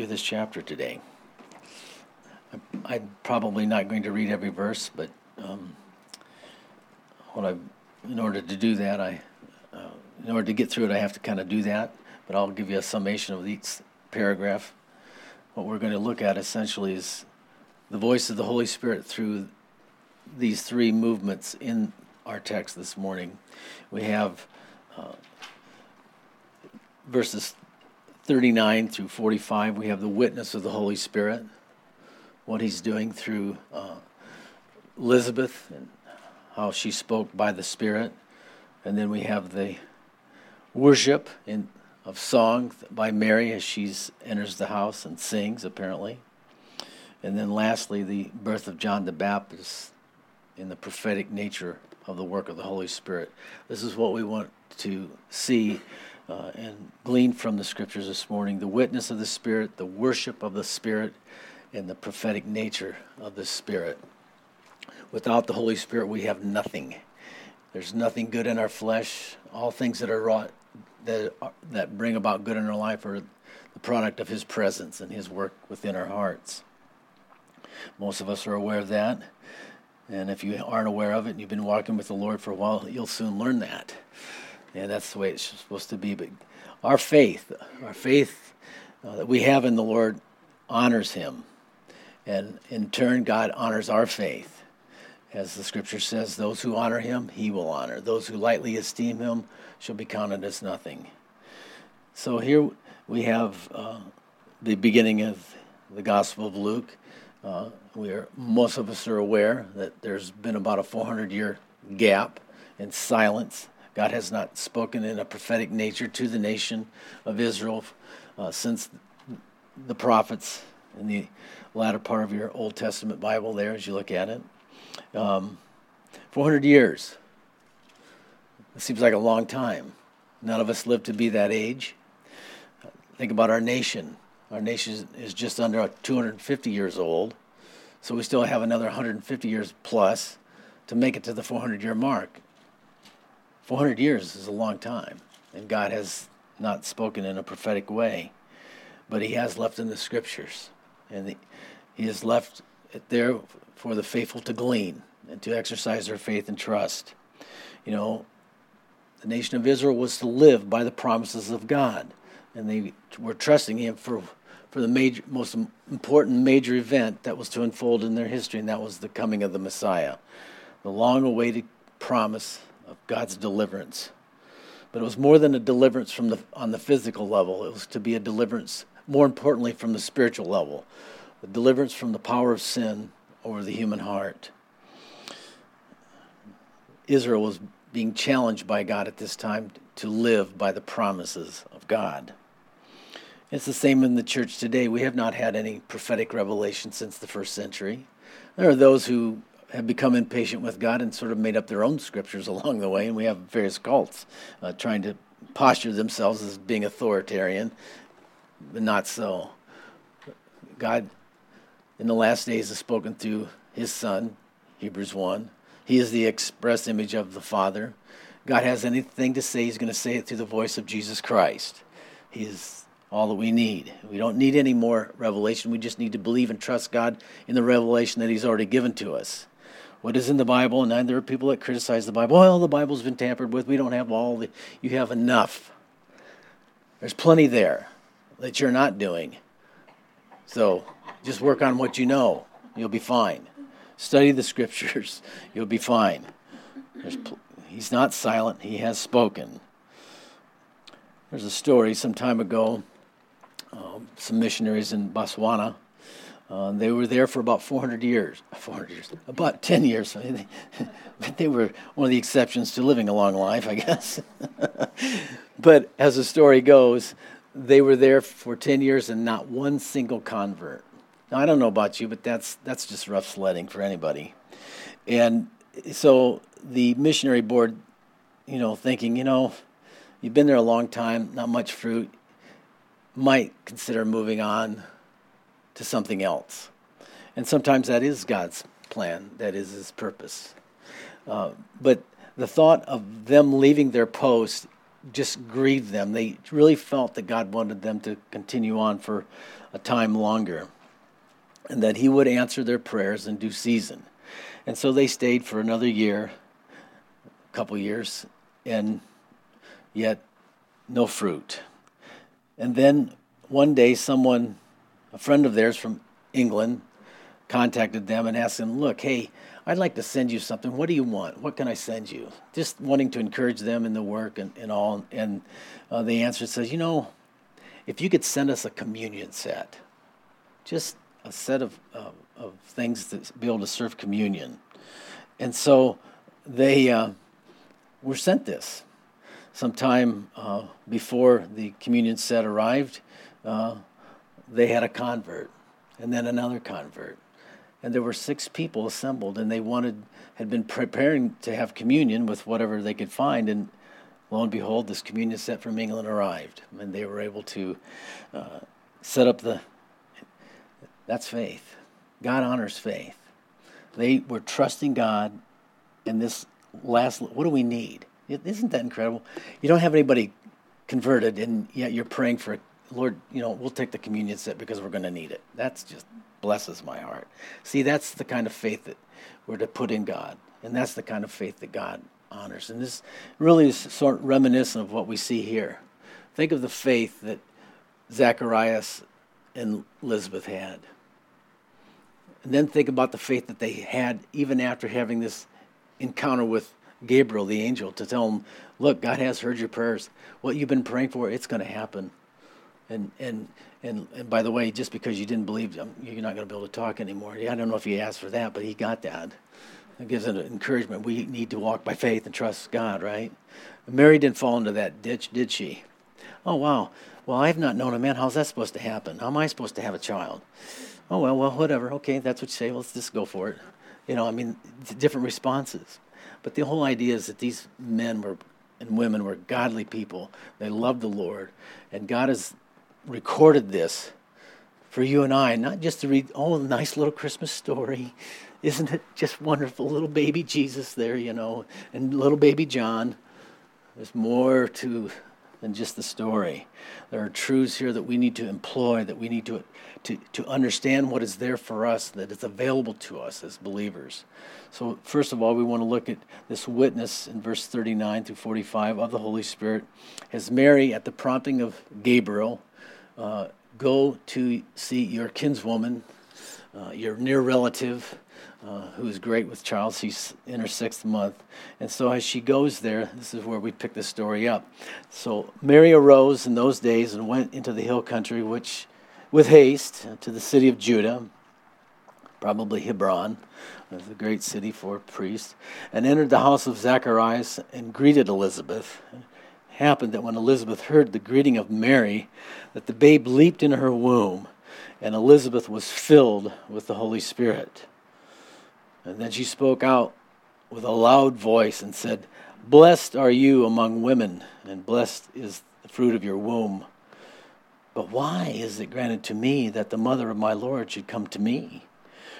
do this chapter today. I'm probably not going to read every verse, but um, what I, in order to do that, I, uh, in order to get through it, I have to kind of do that. But I'll give you a summation of each paragraph. What we're going to look at essentially is the voice of the Holy Spirit through these three movements in our text this morning. We have uh, verses 39 through 45. We have the witness of the Holy Spirit what he's doing through uh, Elizabeth and how she spoke by the Spirit. And then we have the worship in, of song by Mary as she enters the house and sings, apparently. And then lastly, the birth of John the Baptist in the prophetic nature of the work of the Holy Spirit. This is what we want to see uh, and glean from the scriptures this morning the witness of the Spirit, the worship of the Spirit, and the prophetic nature of the Spirit. Without the Holy Spirit, we have nothing. There's nothing good in our flesh. All things that are wrought that that bring about good in our life are the product of His presence and His work within our hearts. Most of us are aware of that, and if you aren't aware of it and you've been walking with the Lord for a while, you'll soon learn that. And that's the way it's supposed to be. But our faith, our faith uh, that we have in the Lord, honors Him and in turn, God honors our faith. As the scripture says, those who honor him, he will honor. Those who lightly esteem him shall be counted as nothing. So here we have uh, the beginning of the Gospel of Luke. Uh, we are, most of us are aware that there's been about a 400 year gap in silence. God has not spoken in a prophetic nature to the nation of Israel uh, since the prophets in the latter part of your Old Testament Bible there as you look at it. Um, 400 years. It seems like a long time. None of us live to be that age. Think about our nation. Our nation is just under 250 years old, so we still have another 150 years plus to make it to the 400 year mark. 400 years is a long time, and God has not spoken in a prophetic way, but He has left in the scriptures and he has left it there for the faithful to glean and to exercise their faith and trust. You know, the nation of Israel was to live by the promises of God, and they were trusting Him for for the major, most important major event that was to unfold in their history, and that was the coming of the Messiah, the long-awaited promise of God's deliverance. But it was more than a deliverance from the on the physical level; it was to be a deliverance more importantly, from the spiritual level, the deliverance from the power of sin over the human heart. Israel was being challenged by God at this time to live by the promises of God. It's the same in the church today. We have not had any prophetic revelation since the first century. There are those who have become impatient with God and sort of made up their own scriptures along the way, and we have various cults uh, trying to posture themselves as being authoritarian but not so. God, in the last days, has spoken through his Son, Hebrews 1. He is the express image of the Father. God has anything to say, he's going to say it through the voice of Jesus Christ. He is all that we need. We don't need any more revelation. We just need to believe and trust God in the revelation that he's already given to us. What is in the Bible, and there are people that criticize the Bible. Well, the Bible's been tampered with. We don't have all the. You have enough. There's plenty there that you're not doing. So just work on what you know. You'll be fine. Study the scriptures. You'll be fine. Pl- he's not silent, he has spoken. There's a story some time ago. Um, some missionaries in Botswana. Uh, they were there for about 400 years. 400 years, about 10 years. but they were one of the exceptions to living a long life, I guess. but as the story goes, they were there for 10 years and not one single convert. Now, I don't know about you, but that's, that's just rough sledding for anybody. And so the missionary board, you know, thinking, you know, you've been there a long time, not much fruit, might consider moving on to something else. And sometimes that is God's plan, that is His purpose. Uh, but the thought of them leaving their post just grieved them. They really felt that God wanted them to continue on for a time longer and that He would answer their prayers in due season. And so they stayed for another year, a couple years, and yet no fruit. And then one day, someone, a friend of theirs from England, contacted them and asked them, Look, hey, I'd like to send you something. What do you want? What can I send you? Just wanting to encourage them in the work and, and all. And uh, the answer says, You know, if you could send us a communion set, just a set of, uh, of things to be able to serve communion. And so they uh, were sent this. Sometime uh, before the communion set arrived, uh, they had a convert, and then another convert. And there were six people assembled, and they wanted, had been preparing to have communion with whatever they could find. And lo and behold, this communion set from England arrived, and they were able to uh, set up the that's faith. God honors faith. They were trusting God in this last. What do we need? Isn't that incredible? You don't have anybody converted, and yet you're praying for, Lord, you know, we'll take the communion set because we're going to need it. That's just blesses my heart. See, that's the kind of faith that we're to put in God, and that's the kind of faith that God honors. And this really is sort of reminiscent of what we see here. Think of the faith that Zacharias and Elizabeth had. And then think about the faith that they had even after having this encounter with Gabriel, the angel, to tell them, look, God has heard your prayers. What you've been praying for, it's going to happen. And, and, and, and by the way, just because you didn't believe, um, you're not going to be able to talk anymore. I don't know if he asked for that, but he got that. It gives an encouragement. We need to walk by faith and trust God, right? Mary didn't fall into that ditch, did she? Oh, wow. Well, I've not known a man. How's that supposed to happen? How am I supposed to have a child? oh well, well, whatever. Okay, that's what you say. Let's just go for it. You know, I mean, different responses. But the whole idea is that these men were and women were godly people. They loved the Lord, and God has recorded this for you and I, not just to read. Oh, nice little Christmas story. Isn't it just wonderful? Little baby Jesus there, you know, and little baby John. There's more to than just the story. There are truths here that we need to employ, that we need to, to, to understand what is there for us, that is available to us as believers. So, first of all, we want to look at this witness in verse 39 through 45 of the Holy Spirit. As Mary, at the prompting of Gabriel, uh, go to see your kinswoman, uh, your near relative, uh, who is great with child. She's in her sixth month. And so as she goes there, this is where we pick the story up. So Mary arose in those days and went into the hill country, which with haste to the city of Judah, probably Hebron, the great city for priests, and entered the house of Zacharias and greeted Elizabeth. Happened that when Elizabeth heard the greeting of Mary, that the babe leaped in her womb, and Elizabeth was filled with the Holy Spirit. And then she spoke out with a loud voice and said, Blessed are you among women, and blessed is the fruit of your womb. But why is it granted to me that the mother of my Lord should come to me?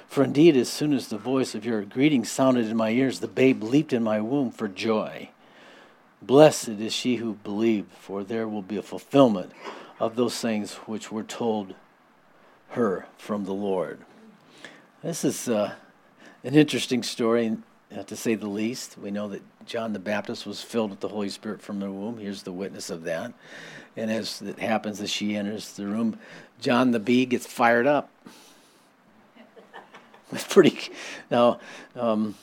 For indeed, as soon as the voice of your greeting sounded in my ears, the babe leaped in my womb for joy. Blessed is she who believed, for there will be a fulfillment of those things which were told her from the Lord. This is uh, an interesting story, to say the least. We know that John the Baptist was filled with the Holy Spirit from the womb. Here's the witness of that. And as it happens, as she enters the room, John the bee gets fired up. It's pretty. Now, um,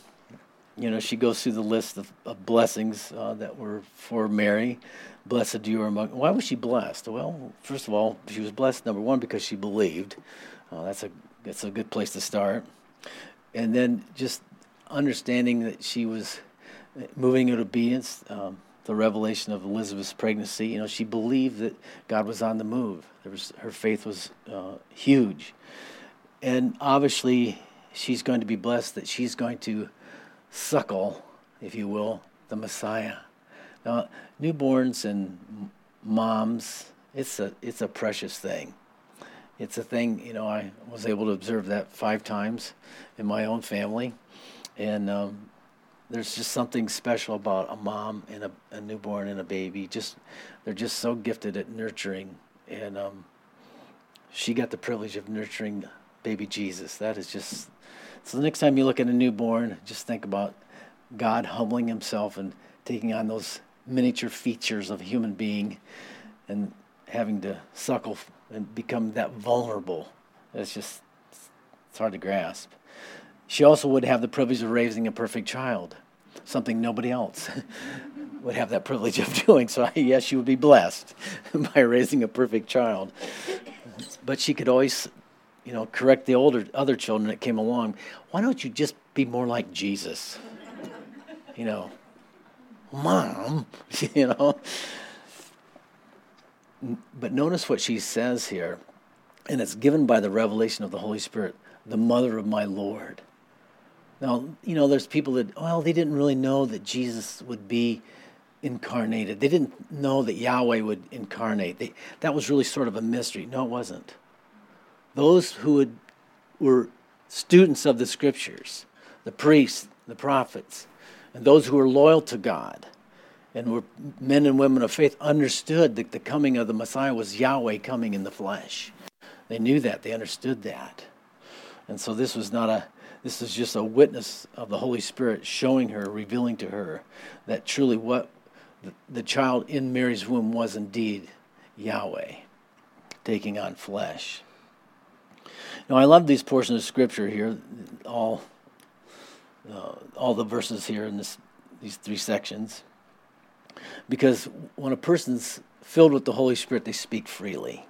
you know, she goes through the list of, of blessings uh, that were for Mary. Blessed you are among. Why was she blessed? Well, first of all, she was blessed. Number one, because she believed. Uh, that's a that's a good place to start and then just understanding that she was moving in obedience, um, the revelation of Elizabeth's pregnancy. You know, she believed that God was on the move. There was her faith was uh, huge, and obviously she's going to be blessed that she's going to suckle, if you will, the Messiah. Now, newborns and moms, it's a it's a precious thing it's a thing, you know, I was able to observe that five times in my own family. And um, there's just something special about a mom and a, a newborn and a baby. Just they're just so gifted at nurturing, and um, she got the privilege of nurturing baby Jesus. That is just so. The next time you look at a newborn, just think about God humbling Himself and taking on those miniature features of a human being, and having to suckle and become that vulnerable. It's just it's hard to grasp. She also would have the privilege of raising a perfect child, something nobody else would have that privilege of doing. So, yes, she would be blessed by raising a perfect child. But she could always, you know, correct the older other children that came along. Why don't you just be more like Jesus? You know, mom, you know. But notice what she says here, and it's given by the revelation of the Holy Spirit, the mother of my Lord. Now, you know, there's people that, well, they didn't really know that Jesus would be incarnated. They didn't know that Yahweh would incarnate. They, that was really sort of a mystery. No, it wasn't. Those who had, were students of the scriptures, the priests, the prophets, and those who were loyal to God and were men and women of faith understood that the coming of the Messiah was Yahweh coming in the flesh. They knew that. They understood that. And so this was not a this is just a witness of the Holy Spirit showing her, revealing to her that truly what the, the child in Mary's womb was indeed Yahweh taking on flesh. Now, I love these portions of Scripture here, all, uh, all the verses here in this, these three sections, because when a person's filled with the Holy Spirit, they speak freely.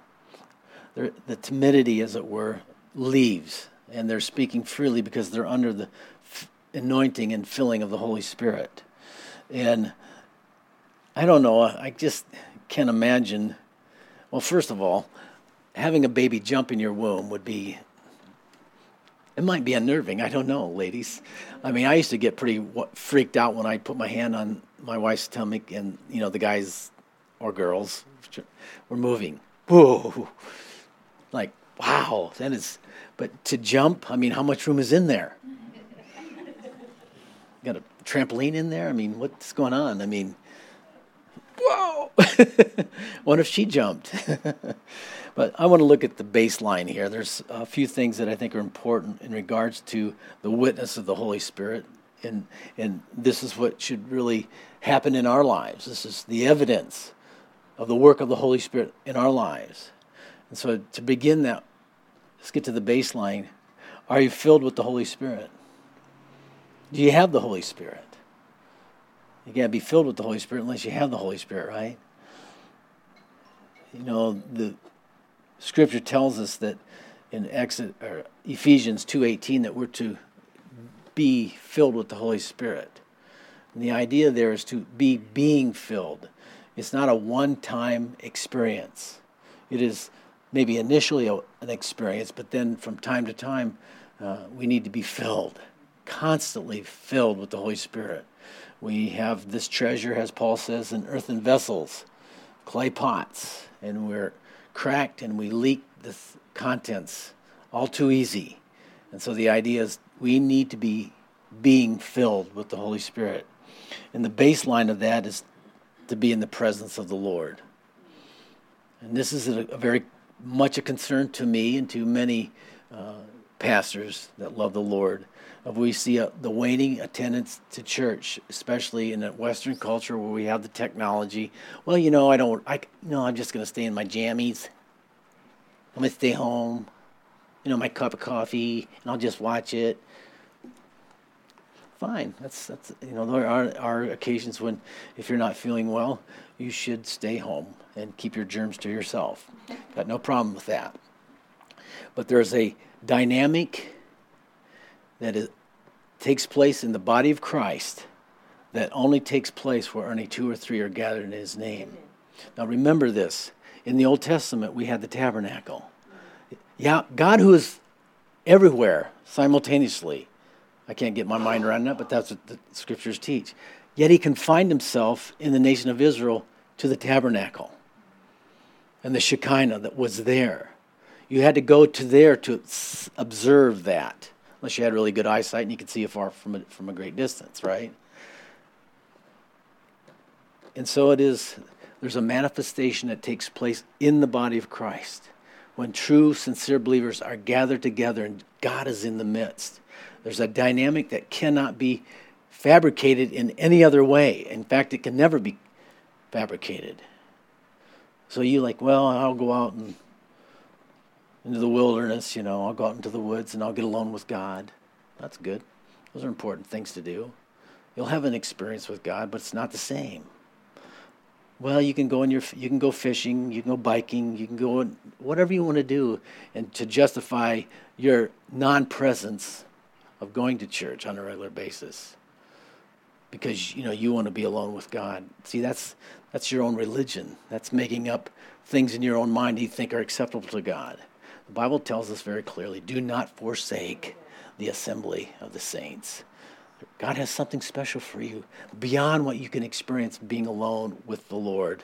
They're, the timidity, as it were, leaves and they're speaking freely because they're under the f- anointing and filling of the Holy Spirit. And I don't know, I just can't imagine. Well, first of all, having a baby jump in your womb would be, it might be unnerving. I don't know, ladies. I mean, I used to get pretty freaked out when I put my hand on my wife's stomach and, you know, the guys or girls were moving. Whoa. Like, wow, that is but to jump, I mean, how much room is in there? Got a trampoline in there? I mean, what's going on? I mean, whoa! what if she jumped? but I want to look at the baseline here. There's a few things that I think are important in regards to the witness of the Holy Spirit. And, and this is what should really happen in our lives. This is the evidence of the work of the Holy Spirit in our lives. And so to begin that Let's get to the baseline. Are you filled with the Holy Spirit? Do you have the Holy Spirit? You can't be filled with the Holy Spirit unless you have the Holy Spirit, right? You know, the scripture tells us that in or Ephesians 2:18 that we're to be filled with the Holy Spirit. And the idea there is to be being filled. It's not a one-time experience. It is maybe initially a, an experience, but then from time to time, uh, we need to be filled, constantly filled with the Holy Spirit. We have this treasure, as Paul says, in earthen vessels, clay pots, and we're cracked and we leak the contents all too easy. And so the idea is we need to be being filled with the Holy Spirit. And the baseline of that is to be in the presence of the Lord. And this is a, a very much a concern to me and to many uh, pastors that love the Lord. Of we see a, the waning attendance to church, especially in a Western culture where we have the technology. Well, you know, I don't. I no, I'm just going to stay in my jammies. I'm going to stay home. You know, my cup of coffee, and I'll just watch it. Fine. That's that's you know there are are occasions when if you're not feeling well, you should stay home and keep your germs to yourself. Got no problem with that. But there's a dynamic that is, takes place in the body of Christ that only takes place where only two or three are gathered in his name. Now remember this. In the Old Testament, we had the tabernacle. Yeah, God who is everywhere simultaneously. I can't get my mind around that, but that's what the scriptures teach. Yet he confined himself in the nation of Israel to the tabernacle and the Shekinah that was there. You had to go to there to observe that, unless you had really good eyesight and you could see far from a, from a great distance, right? And so it is, there's a manifestation that takes place in the body of Christ when true, sincere believers are gathered together and God is in the midst. There's a dynamic that cannot be fabricated in any other way. In fact, it can never be fabricated. So you like, well, I'll go out and into the wilderness, you know, I'll go out into the woods and I'll get alone with God. That's good. Those are important things to do. You'll have an experience with God, but it's not the same. Well, you can go in your you can go fishing, you can go biking, you can go whatever you want to do and to justify your non-presence of going to church on a regular basis. Because you know you want to be alone with God. See, that's that's your own religion. That's making up things in your own mind you think are acceptable to God. The Bible tells us very clearly, do not forsake the assembly of the saints. God has something special for you beyond what you can experience being alone with the Lord.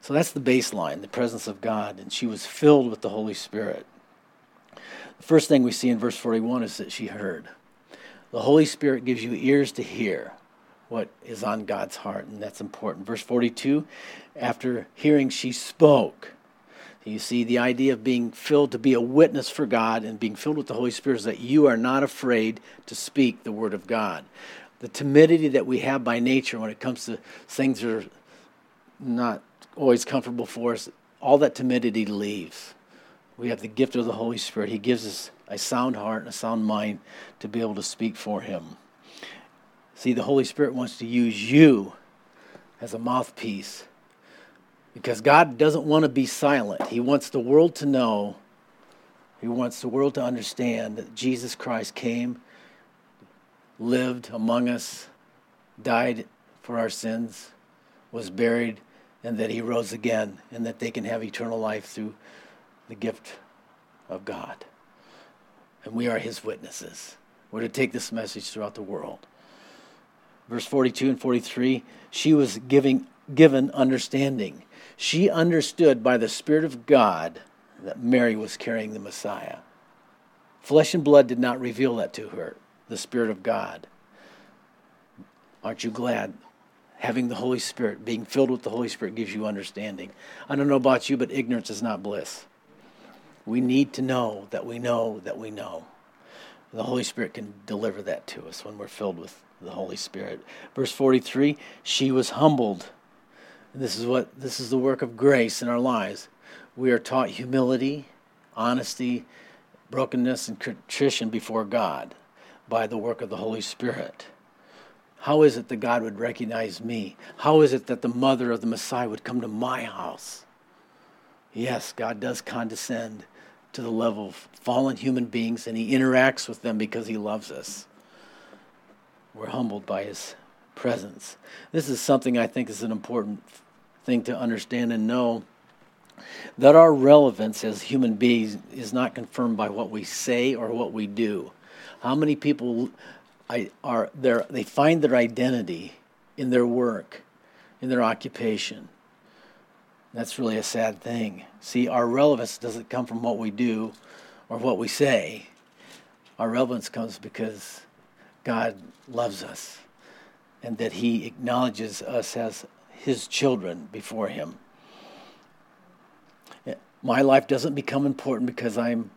So that's the baseline, the presence of God. And she was filled with the Holy Spirit. The first thing we see in verse 41 is that she heard. The Holy Spirit gives you ears to hear what is on God's heart, and that's important. Verse 42 after hearing, she spoke. You see, the idea of being filled to be a witness for God and being filled with the Holy Spirit is that you are not afraid to speak the Word of God. The timidity that we have by nature when it comes to things that are not always comfortable for us, all that timidity leaves. We have the gift of the Holy Spirit. He gives us a sound heart and a sound mind to be able to speak for Him. See, the Holy Spirit wants to use you as a mouthpiece because God doesn't want to be silent. He wants the world to know, He wants the world to understand that Jesus Christ came, lived among us, died for our sins, was buried, and that He rose again, and that they can have eternal life through the gift of God. And we are His witnesses. We're to take this message throughout the world. Verse 42 and 43 she was giving, given understanding she understood by the Spirit of God that Mary was carrying the Messiah. Flesh and blood did not reveal that to her, the Spirit of God. Aren't you glad? Having the Holy Spirit, being filled with the Holy Spirit, gives you understanding. I don't know about you, but ignorance is not bliss. We need to know that we know that we know. The Holy Spirit can deliver that to us when we're filled with the Holy Spirit. Verse 43 She was humbled this is what this is the work of grace in our lives. We are taught humility, honesty, brokenness, and contrition before God by the work of the Holy Spirit. How is it that God would recognize me? How is it that the mother of the Messiah would come to my house? Yes, God does condescend to the level of fallen human beings, and He interacts with them because He loves us. We're humbled by His presence. This is something I think is an important thing to understand and know that our relevance as human beings is not confirmed by what we say or what we do. How many people are there? They find their identity in their work, in their occupation. That's really a sad thing. See, our relevance doesn't come from what we do or what we say. Our relevance comes because God loves us and that he acknowledges us as his children before him. My life doesn't become important because I'm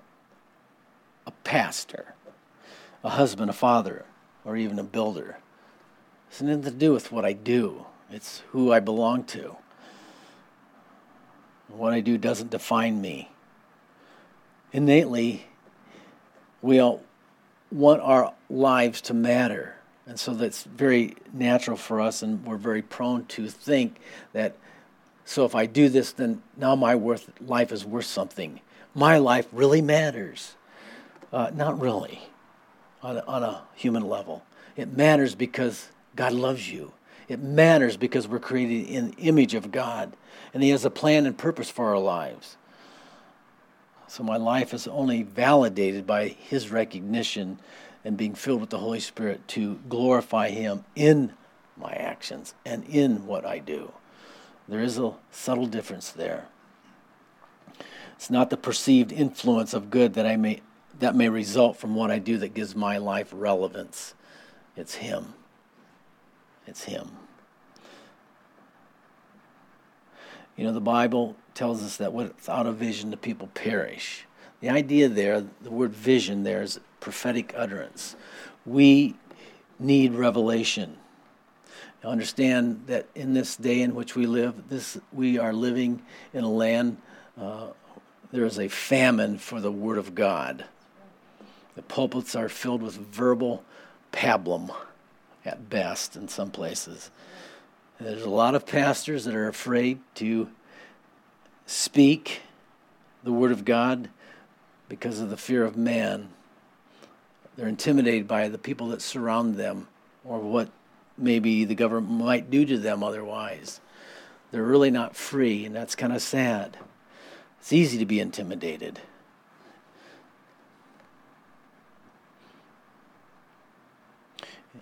a pastor, a husband, a father, or even a builder. It's nothing to do with what I do, it's who I belong to. What I do doesn't define me. Innately, we all want our lives to matter. And so that's very natural for us, and we're very prone to think that, so if I do this, then now my worth, life is worth something. My life really matters. Uh, not really, on a, on a human level. It matters because God loves you. It matters because we're created in the image of God, and He has a plan and purpose for our lives. So my life is only validated by His recognition and being filled with the Holy Spirit to glorify Him in my actions and in what I do. There is a subtle difference there. It's not the perceived influence of good that I may that may result from what I do that gives my life relevance. It's Him. It's Him. You know, the Bible tells us that without a vision, the people perish. The idea there, the word vision there is prophetic utterance. We need revelation. understand that in this day in which we live, this we are living in a land. Uh, there is a famine for the Word of God. The pulpits are filled with verbal pablum, at best, in some places. There's a lot of pastors that are afraid to speak the Word of God because of the fear of man. They're intimidated by the people that surround them or what maybe the government might do to them otherwise. They're really not free, and that's kind of sad. It's easy to be intimidated.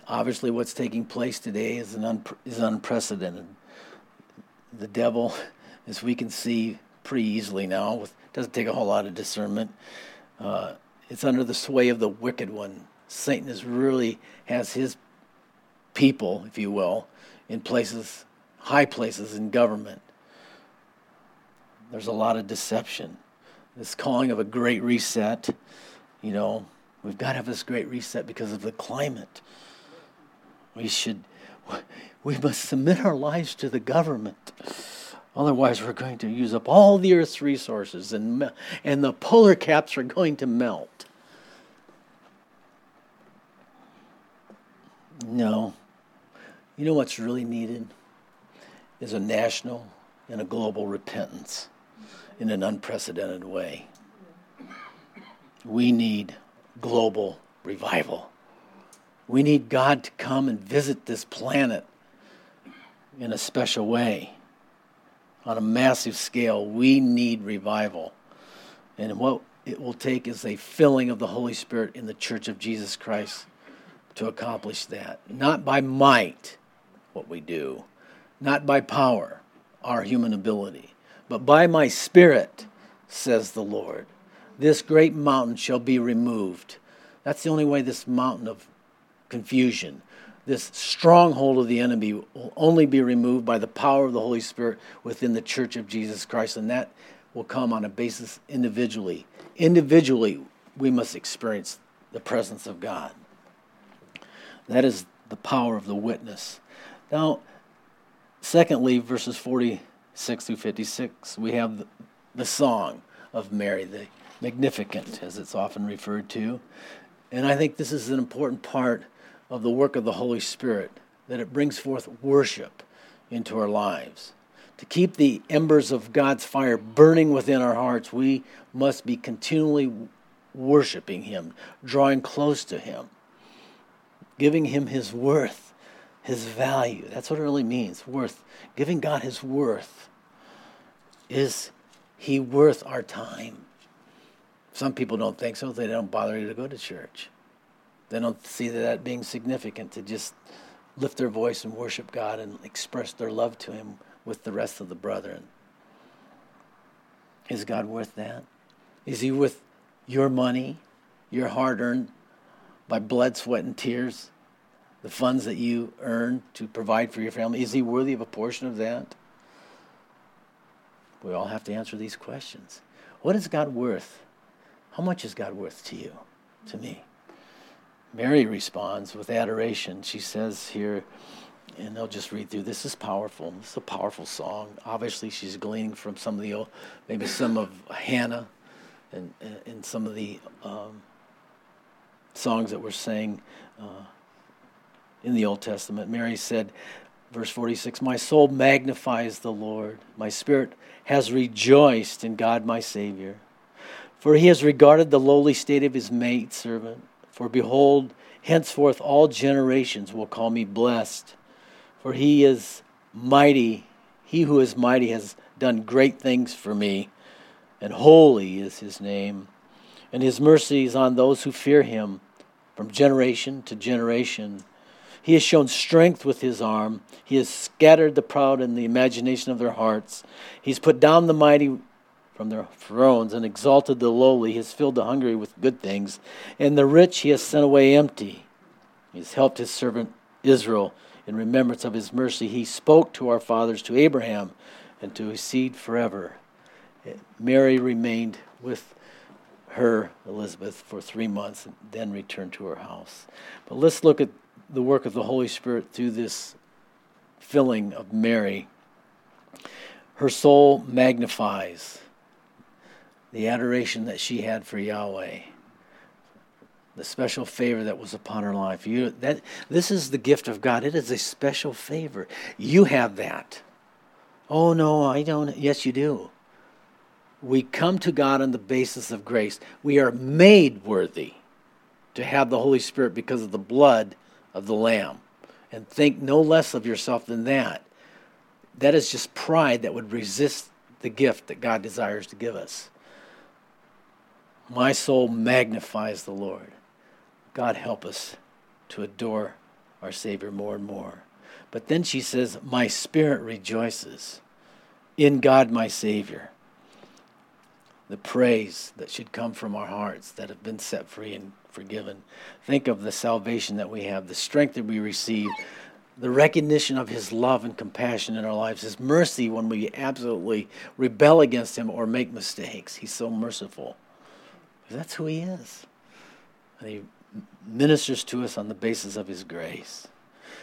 Obviously, what's taking place today is, an un- is unprecedented. The devil, as we can see pretty easily now, with, doesn't take a whole lot of discernment. Uh, it's under the sway of the wicked one. Satan is really has his people, if you will, in places, high places in government. There's a lot of deception. This calling of a great reset, you know, we've got to have this great reset because of the climate. We should, we must submit our lives to the government. Otherwise, we're going to use up all the Earth's resources and, and the polar caps are going to melt. No. You know what's really needed? Is a national and a global repentance in an unprecedented way. We need global revival. We need God to come and visit this planet in a special way, on a massive scale. We need revival. And what it will take is a filling of the Holy Spirit in the church of Jesus Christ to accomplish that. Not by might, what we do, not by power, our human ability, but by my Spirit, says the Lord. This great mountain shall be removed. That's the only way this mountain of confusion, this stronghold of the enemy, will only be removed by the power of the Holy Spirit within the church of Jesus Christ. And that will come on a basis individually. Individually, we must experience the presence of God. That is the power of the witness. Now, secondly, verses 46 through 56, we have the, the song of Mary, the Magnificat, as it's often referred to. And I think this is an important part of the work of the Holy Spirit, that it brings forth worship into our lives. To keep the embers of God's fire burning within our hearts, we must be continually worshiping Him, drawing close to Him, giving Him His worth, His value. That's what it really means worth. Giving God His worth. Is he worth our time? Some people don't think so. They don't bother to go to church. They don't see that being significant to just lift their voice and worship God and express their love to Him with the rest of the brethren. Is God worth that? Is He worth your money, your hard earned by blood, sweat, and tears, the funds that you earn to provide for your family? Is He worthy of a portion of that? We all have to answer these questions. What is God worth? How much is God worth to you, to me? Mary responds with adoration. She says here, and I'll just read through. This is powerful. This is a powerful song. Obviously, she's gleaning from some of the, old, maybe some of Hannah, and and some of the um, songs that were sang uh, in the Old Testament. Mary said, verse 46, "My soul magnifies the Lord. My spirit has rejoiced in God my Savior. For he has regarded the lowly state of his maidservant. For behold, henceforth all generations will call me blessed. For he is mighty. He who is mighty has done great things for me, and holy is his name. And his mercy is on those who fear him from generation to generation. He has shown strength with his arm. He has scattered the proud in the imagination of their hearts. He's put down the mighty from their thrones and exalted the lowly. He has filled the hungry with good things, and the rich he has sent away empty. He has helped his servant Israel in remembrance of his mercy. He spoke to our fathers, to Abraham, and to his seed forever. Mary remained with her, Elizabeth, for three months and then returned to her house. But let's look at the work of the Holy Spirit through this filling of Mary. Her soul magnifies the adoration that she had for Yahweh, the special favor that was upon her life. You, that, this is the gift of God. It is a special favor. You have that. Oh, no, I don't. Yes, you do. We come to God on the basis of grace. We are made worthy to have the Holy Spirit because of the blood of the Lamb. And think no less of yourself than that. That is just pride that would resist the gift that God desires to give us. My soul magnifies the Lord. God help us to adore our Savior more and more. But then she says, My spirit rejoices in God my Savior. The praise that should come from our hearts that have been set free and forgiven. Think of the salvation that we have, the strength that we receive, the recognition of His love and compassion in our lives, His mercy when we absolutely rebel against Him or make mistakes. He's so merciful. That's who He is. And He ministers to us on the basis of His grace.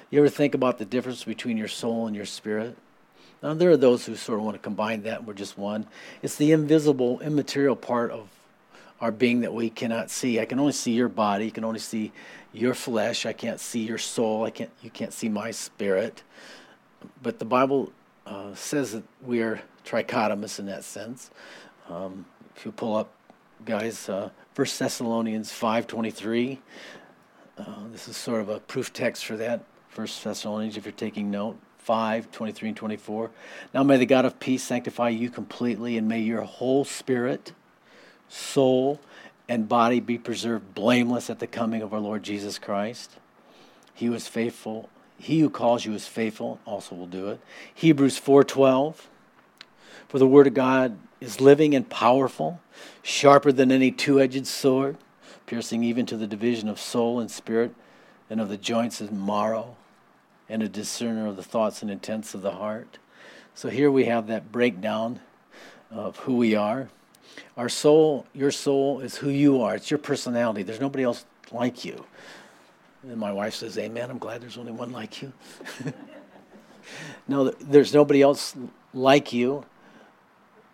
You ever think about the difference between your soul and your spirit? Now, there are those who sort of want to combine that, we're just one. It's the invisible, immaterial part of our being that we cannot see. I can only see your body, you can only see your flesh, I can't see your soul, I can't, you can't see my spirit. But the Bible uh, says that we are trichotomous in that sense. Um, if you pull up guys. Uh, 1 Thessalonians 5.23. Uh, this is sort of a proof text for that. First Thessalonians, if you're taking note. 5, 23 and 24. Now may the God of peace sanctify you completely, and may your whole spirit, soul, and body be preserved blameless at the coming of our Lord Jesus Christ. He was faithful. He who calls you is faithful, also will do it. Hebrews 4:12. For the word of God is living and powerful, sharper than any two edged sword, piercing even to the division of soul and spirit, and of the joints and marrow, and a discerner of the thoughts and intents of the heart. So here we have that breakdown of who we are. Our soul, your soul, is who you are. It's your personality. There's nobody else like you. And my wife says, Amen. I'm glad there's only one like you. no, there's nobody else like you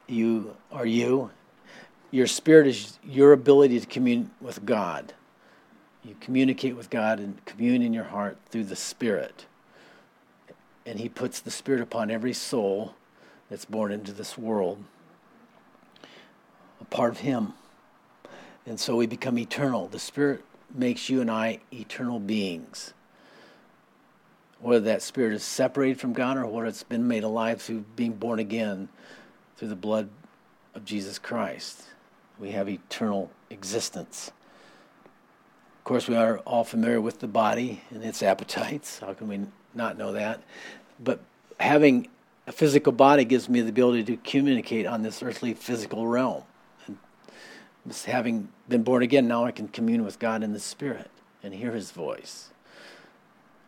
you are you. Your spirit is your ability to commune with God. You communicate with God and commune in your heart through the Spirit. And He puts the Spirit upon every soul that's born into this world, a part of Him. And so we become eternal. The Spirit makes you and I eternal beings. Whether that Spirit is separated from God or whether it's been made alive through being born again through the blood of Jesus Christ. We have eternal existence. Of course, we are all familiar with the body and its appetites. How can we not know that? But having a physical body gives me the ability to communicate on this earthly physical realm. And just having been born again, now I can commune with God in the Spirit and hear His voice.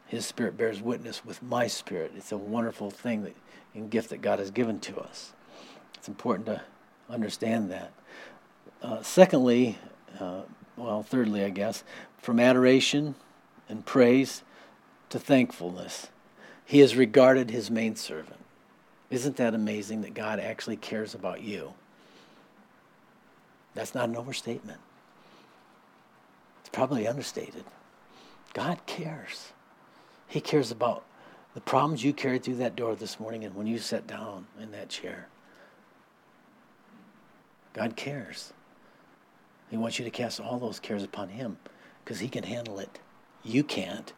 His Spirit bears witness with my spirit. It's a wonderful thing and gift that God has given to us. It's important to understand that. Uh, secondly, uh, well, thirdly, I guess, from adoration and praise to thankfulness, he has regarded his maidservant. Isn't that amazing that God actually cares about you? That's not an overstatement. It's probably understated. God cares. He cares about the problems you carried through that door this morning and when you sat down in that chair. God cares. He wants you to cast all those cares upon Him because He can handle it. You can't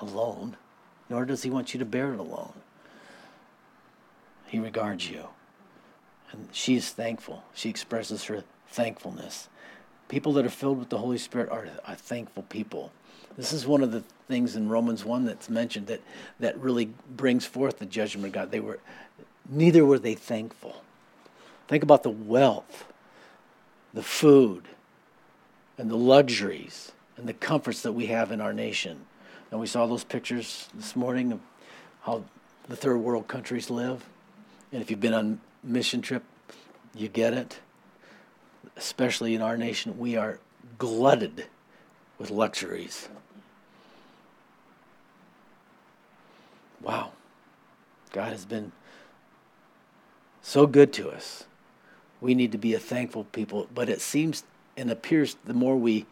alone, nor does He want you to bear it alone. He regards you. And she is thankful. She expresses her thankfulness. People that are filled with the Holy Spirit are, are thankful people. This is one of the things in Romans 1 that's mentioned that, that really brings forth the judgment of God. They were neither were they thankful. Think about the wealth the food and the luxuries and the comforts that we have in our nation. And we saw those pictures this morning of how the third world countries live. And if you've been on mission trip, you get it. Especially in our nation, we are glutted with luxuries. Wow. God has been so good to us. We need to be a thankful people, but it seems and appears the more we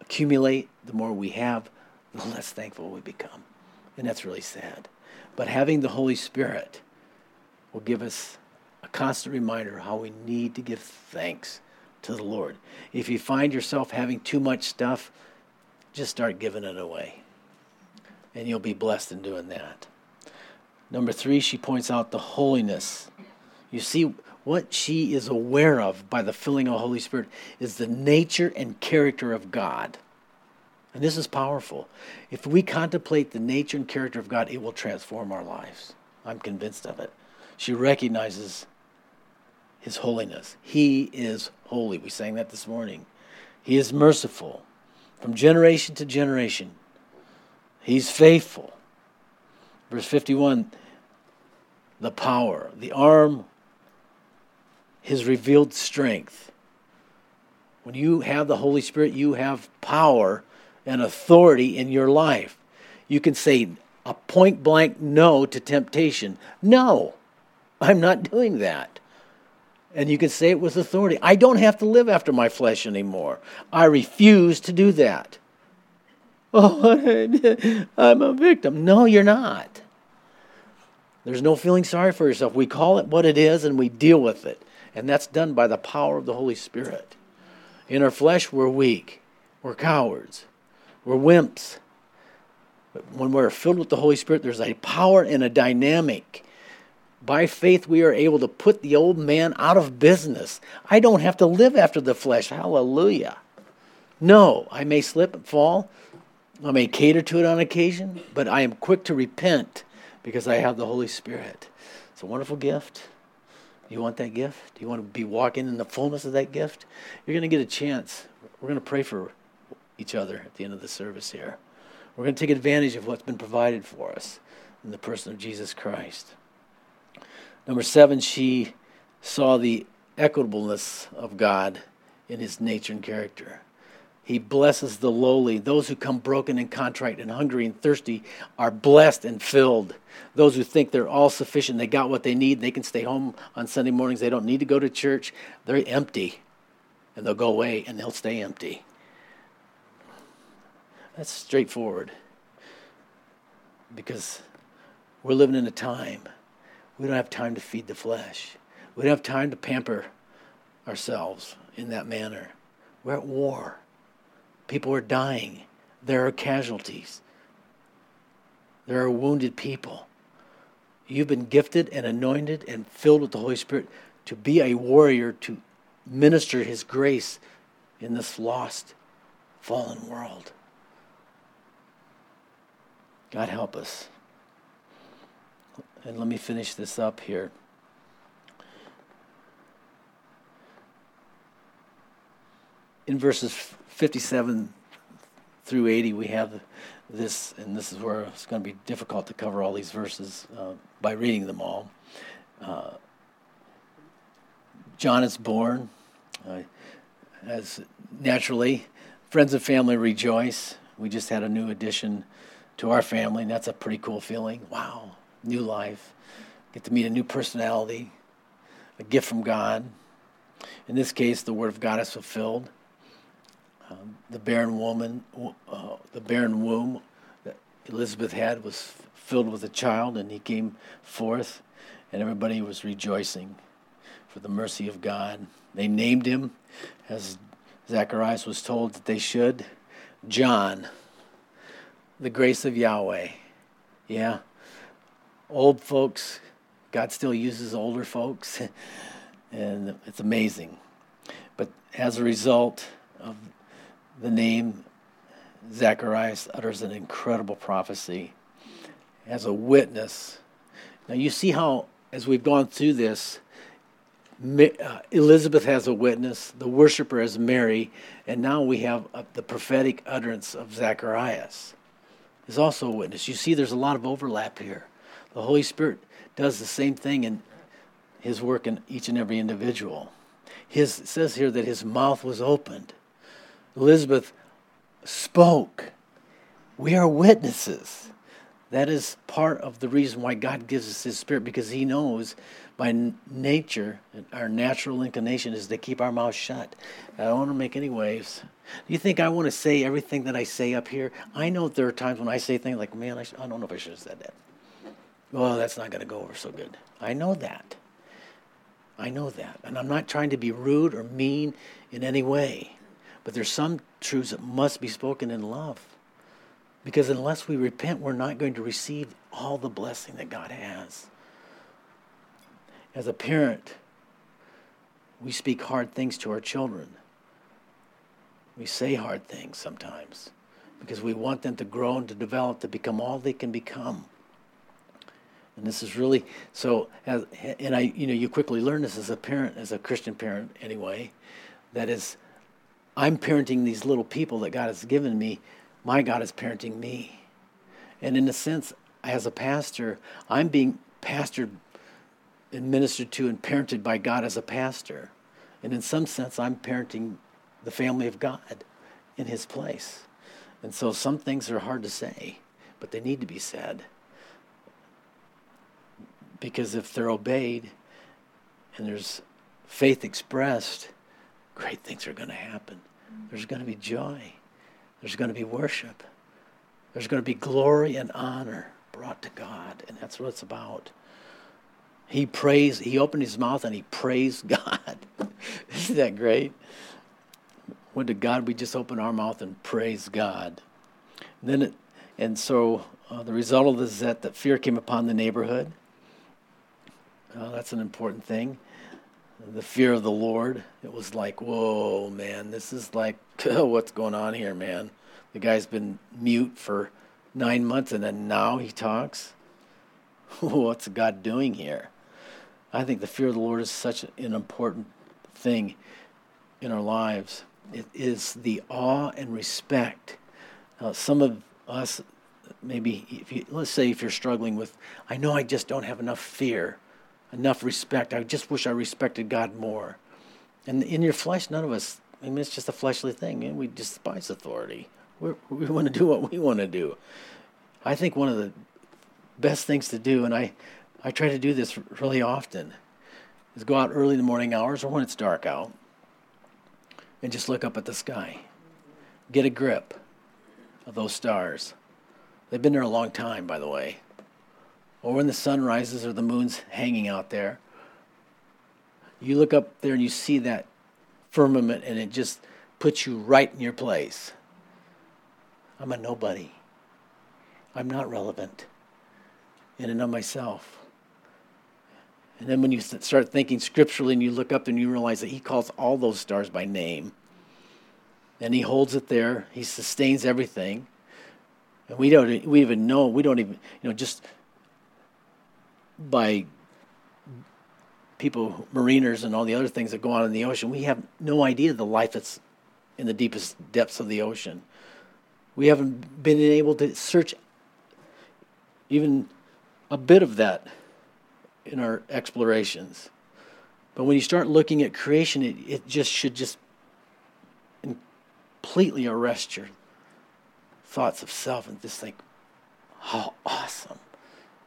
accumulate, the more we have, the less thankful we become. And that's really sad. But having the Holy Spirit will give us a constant reminder how we need to give thanks to the Lord. If you find yourself having too much stuff, just start giving it away. And you'll be blessed in doing that. Number three, she points out the holiness. You see, what she is aware of by the filling of the Holy Spirit is the nature and character of God. And this is powerful. If we contemplate the nature and character of God, it will transform our lives. I'm convinced of it. She recognizes his holiness. He is holy. We sang that this morning. He is merciful from generation to generation. He's faithful. Verse 51 the power, the arm his revealed strength. When you have the Holy Spirit, you have power and authority in your life. You can say a point blank no to temptation. No, I'm not doing that. And you can say it with authority. I don't have to live after my flesh anymore. I refuse to do that. Oh, I'm a victim. No, you're not. There's no feeling sorry for yourself. We call it what it is and we deal with it. And that's done by the power of the Holy Spirit. In our flesh, we're weak, we're cowards, we're wimps. But when we're filled with the Holy Spirit, there's a power and a dynamic. By faith, we are able to put the old man out of business. I don't have to live after the flesh. Hallelujah. No, I may slip and fall. I may cater to it on occasion, but I am quick to repent because I have the Holy Spirit. It's a wonderful gift. You want that gift? Do you want to be walking in the fullness of that gift? You're going to get a chance. We're going to pray for each other at the end of the service here. We're going to take advantage of what's been provided for us in the person of Jesus Christ. Number seven, she saw the equitableness of God in his nature and character. He blesses the lowly. Those who come broken and contrite and hungry and thirsty are blessed and filled. Those who think they're all sufficient, they got what they need, they can stay home on Sunday mornings, they don't need to go to church, they're empty. And they'll go away and they'll stay empty. That's straightforward. Because we're living in a time, we don't have time to feed the flesh. We don't have time to pamper ourselves in that manner. We're at war. People are dying. There are casualties. There are wounded people. You've been gifted and anointed and filled with the Holy Spirit to be a warrior to minister His grace in this lost, fallen world. God help us. And let me finish this up here. In verses 57 through 80, we have this, and this is where it's going to be difficult to cover all these verses uh, by reading them all. Uh, John is born, uh, as naturally, friends and family rejoice. We just had a new addition to our family, and that's a pretty cool feeling. Wow, new life. Get to meet a new personality, a gift from God. In this case, the Word of God is fulfilled. Um, the barren woman, uh, the barren womb that Elizabeth had was filled with a child, and he came forth, and everybody was rejoicing for the mercy of God. They named him, as Zacharias was told that they should, John, the grace of Yahweh. Yeah, old folks, God still uses older folks, and it's amazing. But as a result of the name Zacharias utters an incredible prophecy as a witness. Now, you see how, as we've gone through this, uh, Elizabeth has a witness, the worshiper is Mary, and now we have uh, the prophetic utterance of Zacharias is also a witness. You see, there's a lot of overlap here. The Holy Spirit does the same thing in his work in each and every individual. His says here that his mouth was opened. Elizabeth spoke. We are witnesses. That is part of the reason why God gives us His Spirit because He knows by nature, our natural inclination is to keep our mouth shut. I don't want to make any waves. Do you think I want to say everything that I say up here? I know there are times when I say things like, man, I, sh- I don't know if I should have said that. Well, that's not going to go over so good. I know that. I know that. And I'm not trying to be rude or mean in any way. But there's some truths that must be spoken in love. Because unless we repent, we're not going to receive all the blessing that God has. As a parent, we speak hard things to our children. We say hard things sometimes because we want them to grow and to develop to become all they can become. And this is really so. As, and I, you know, you quickly learn this as a parent, as a Christian parent, anyway. That is, I'm parenting these little people that God has given me my God is parenting me. And in a sense, as a pastor, I'm being pastored and ministered to and parented by God as a pastor. And in some sense, I'm parenting the family of God in his place. And so some things are hard to say, but they need to be said. Because if they're obeyed and there's faith expressed, great things are going to happen. There's going to be joy. There's going to be worship. There's going to be glory and honor brought to God, and that's what it's about. He praised, he opened his mouth and he praised God. Isn't that great? When did God we just open our mouth and praise God? And then it, and so uh, the result of this is that, that fear came upon the neighborhood. Uh, that's an important thing. The fear of the Lord. It was like, whoa, man, this is like, what's going on here, man? The guy's been mute for nine months and then now he talks. what's God doing here? I think the fear of the Lord is such an important thing in our lives. It is the awe and respect. Uh, some of us, maybe, if you, let's say if you're struggling with, I know I just don't have enough fear, enough respect. I just wish I respected God more. And in your flesh, none of us, I mean, it's just a fleshly thing. And we despise authority. We're, we want to do what we want to do. I think one of the best things to do, and I, I try to do this really often, is go out early in the morning hours or when it's dark out and just look up at the sky. Get a grip of those stars. They've been there a long time, by the way. Or when the sun rises or the moon's hanging out there, you look up there and you see that firmament and it just puts you right in your place. I'm a nobody. I'm not relevant in and of myself. And then when you start thinking scripturally and you look up and you realize that he calls all those stars by name, and he holds it there, he sustains everything. And we don't we even know, we don't even, you know, just by people, mariners, and all the other things that go on in the ocean, we have no idea the life that's in the deepest depths of the ocean. We haven't been able to search even a bit of that in our explorations. But when you start looking at creation, it, it just should just completely arrest your thoughts of self and just think how awesome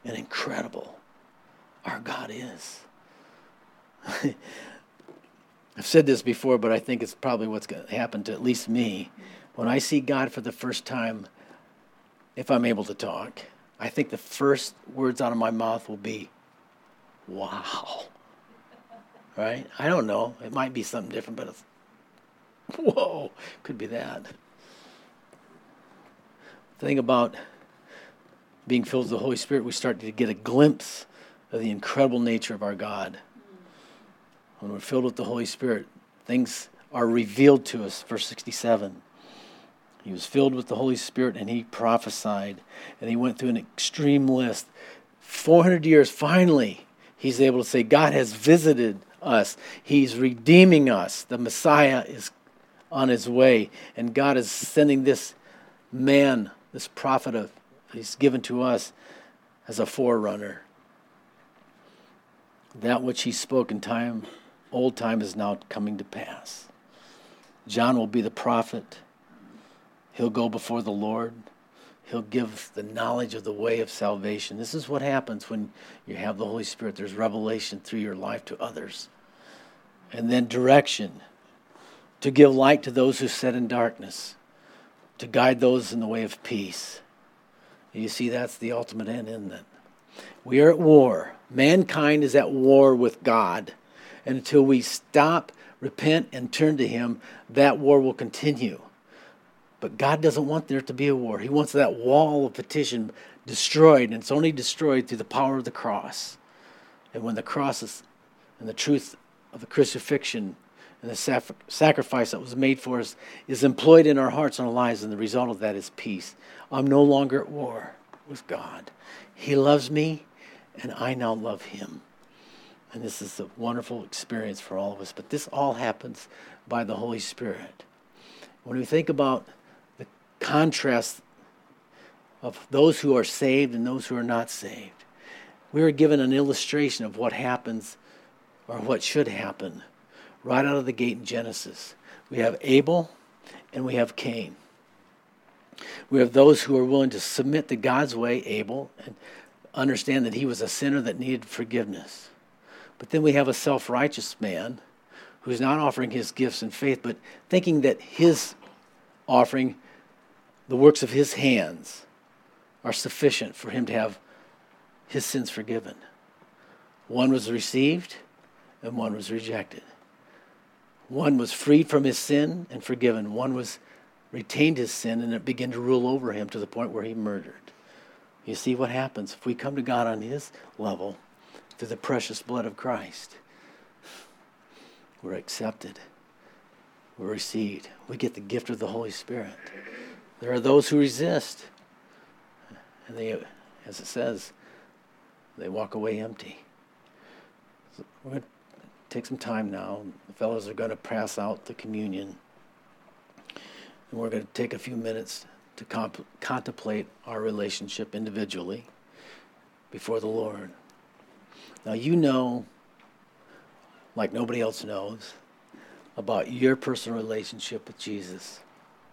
and incredible our God is. I've said this before, but I think it's probably what's going to happen to at least me. When I see God for the first time, if I'm able to talk, I think the first words out of my mouth will be, wow. Right? I don't know. It might be something different, but it's, whoa, could be that. The thing about being filled with the Holy Spirit, we start to get a glimpse of the incredible nature of our God. When we're filled with the Holy Spirit, things are revealed to us. Verse 67. He was filled with the Holy Spirit and he prophesied. And he went through an extreme list. 400 years, finally, he's able to say, God has visited us. He's redeeming us. The Messiah is on his way. And God is sending this man, this prophet of he's given to us as a forerunner. That which he spoke in time, old time, is now coming to pass. John will be the prophet. He'll go before the Lord. He'll give the knowledge of the way of salvation. This is what happens when you have the Holy Spirit. There's revelation through your life to others. And then direction to give light to those who sit in darkness, to guide those in the way of peace. You see, that's the ultimate end, isn't it? We are at war. Mankind is at war with God. And until we stop, repent, and turn to Him, that war will continue. But God doesn't want there to be a war. He wants that wall of partition destroyed, and it's only destroyed through the power of the cross. And when the cross is, and the truth of the crucifixion and the sacrifice that was made for us is employed in our hearts and our lives, and the result of that is peace. I'm no longer at war with God. He loves me, and I now love him. And this is a wonderful experience for all of us. But this all happens by the Holy Spirit. When we think about the contrast of those who are saved and those who are not saved, we are given an illustration of what happens or what should happen right out of the gate in Genesis. We have Abel and we have Cain. We have those who are willing to submit to God's way, Abel, and understand that he was a sinner that needed forgiveness. But then we have a self righteous man who's not offering his gifts in faith, but thinking that his offering, the works of his hands, are sufficient for him to have his sins forgiven. One was received and one was rejected. One was freed from his sin and forgiven. One was retained his sin and it began to rule over him to the point where he murdered. You see what happens if we come to God on his level through the precious blood of Christ. We're accepted. We're received. We get the gift of the Holy Spirit. There are those who resist. And they, as it says, they walk away empty. So we're going to take some time now. The fellows are going to pass out the communion. And we're going to take a few minutes to comp- contemplate our relationship individually before the Lord. Now, you know, like nobody else knows, about your personal relationship with Jesus.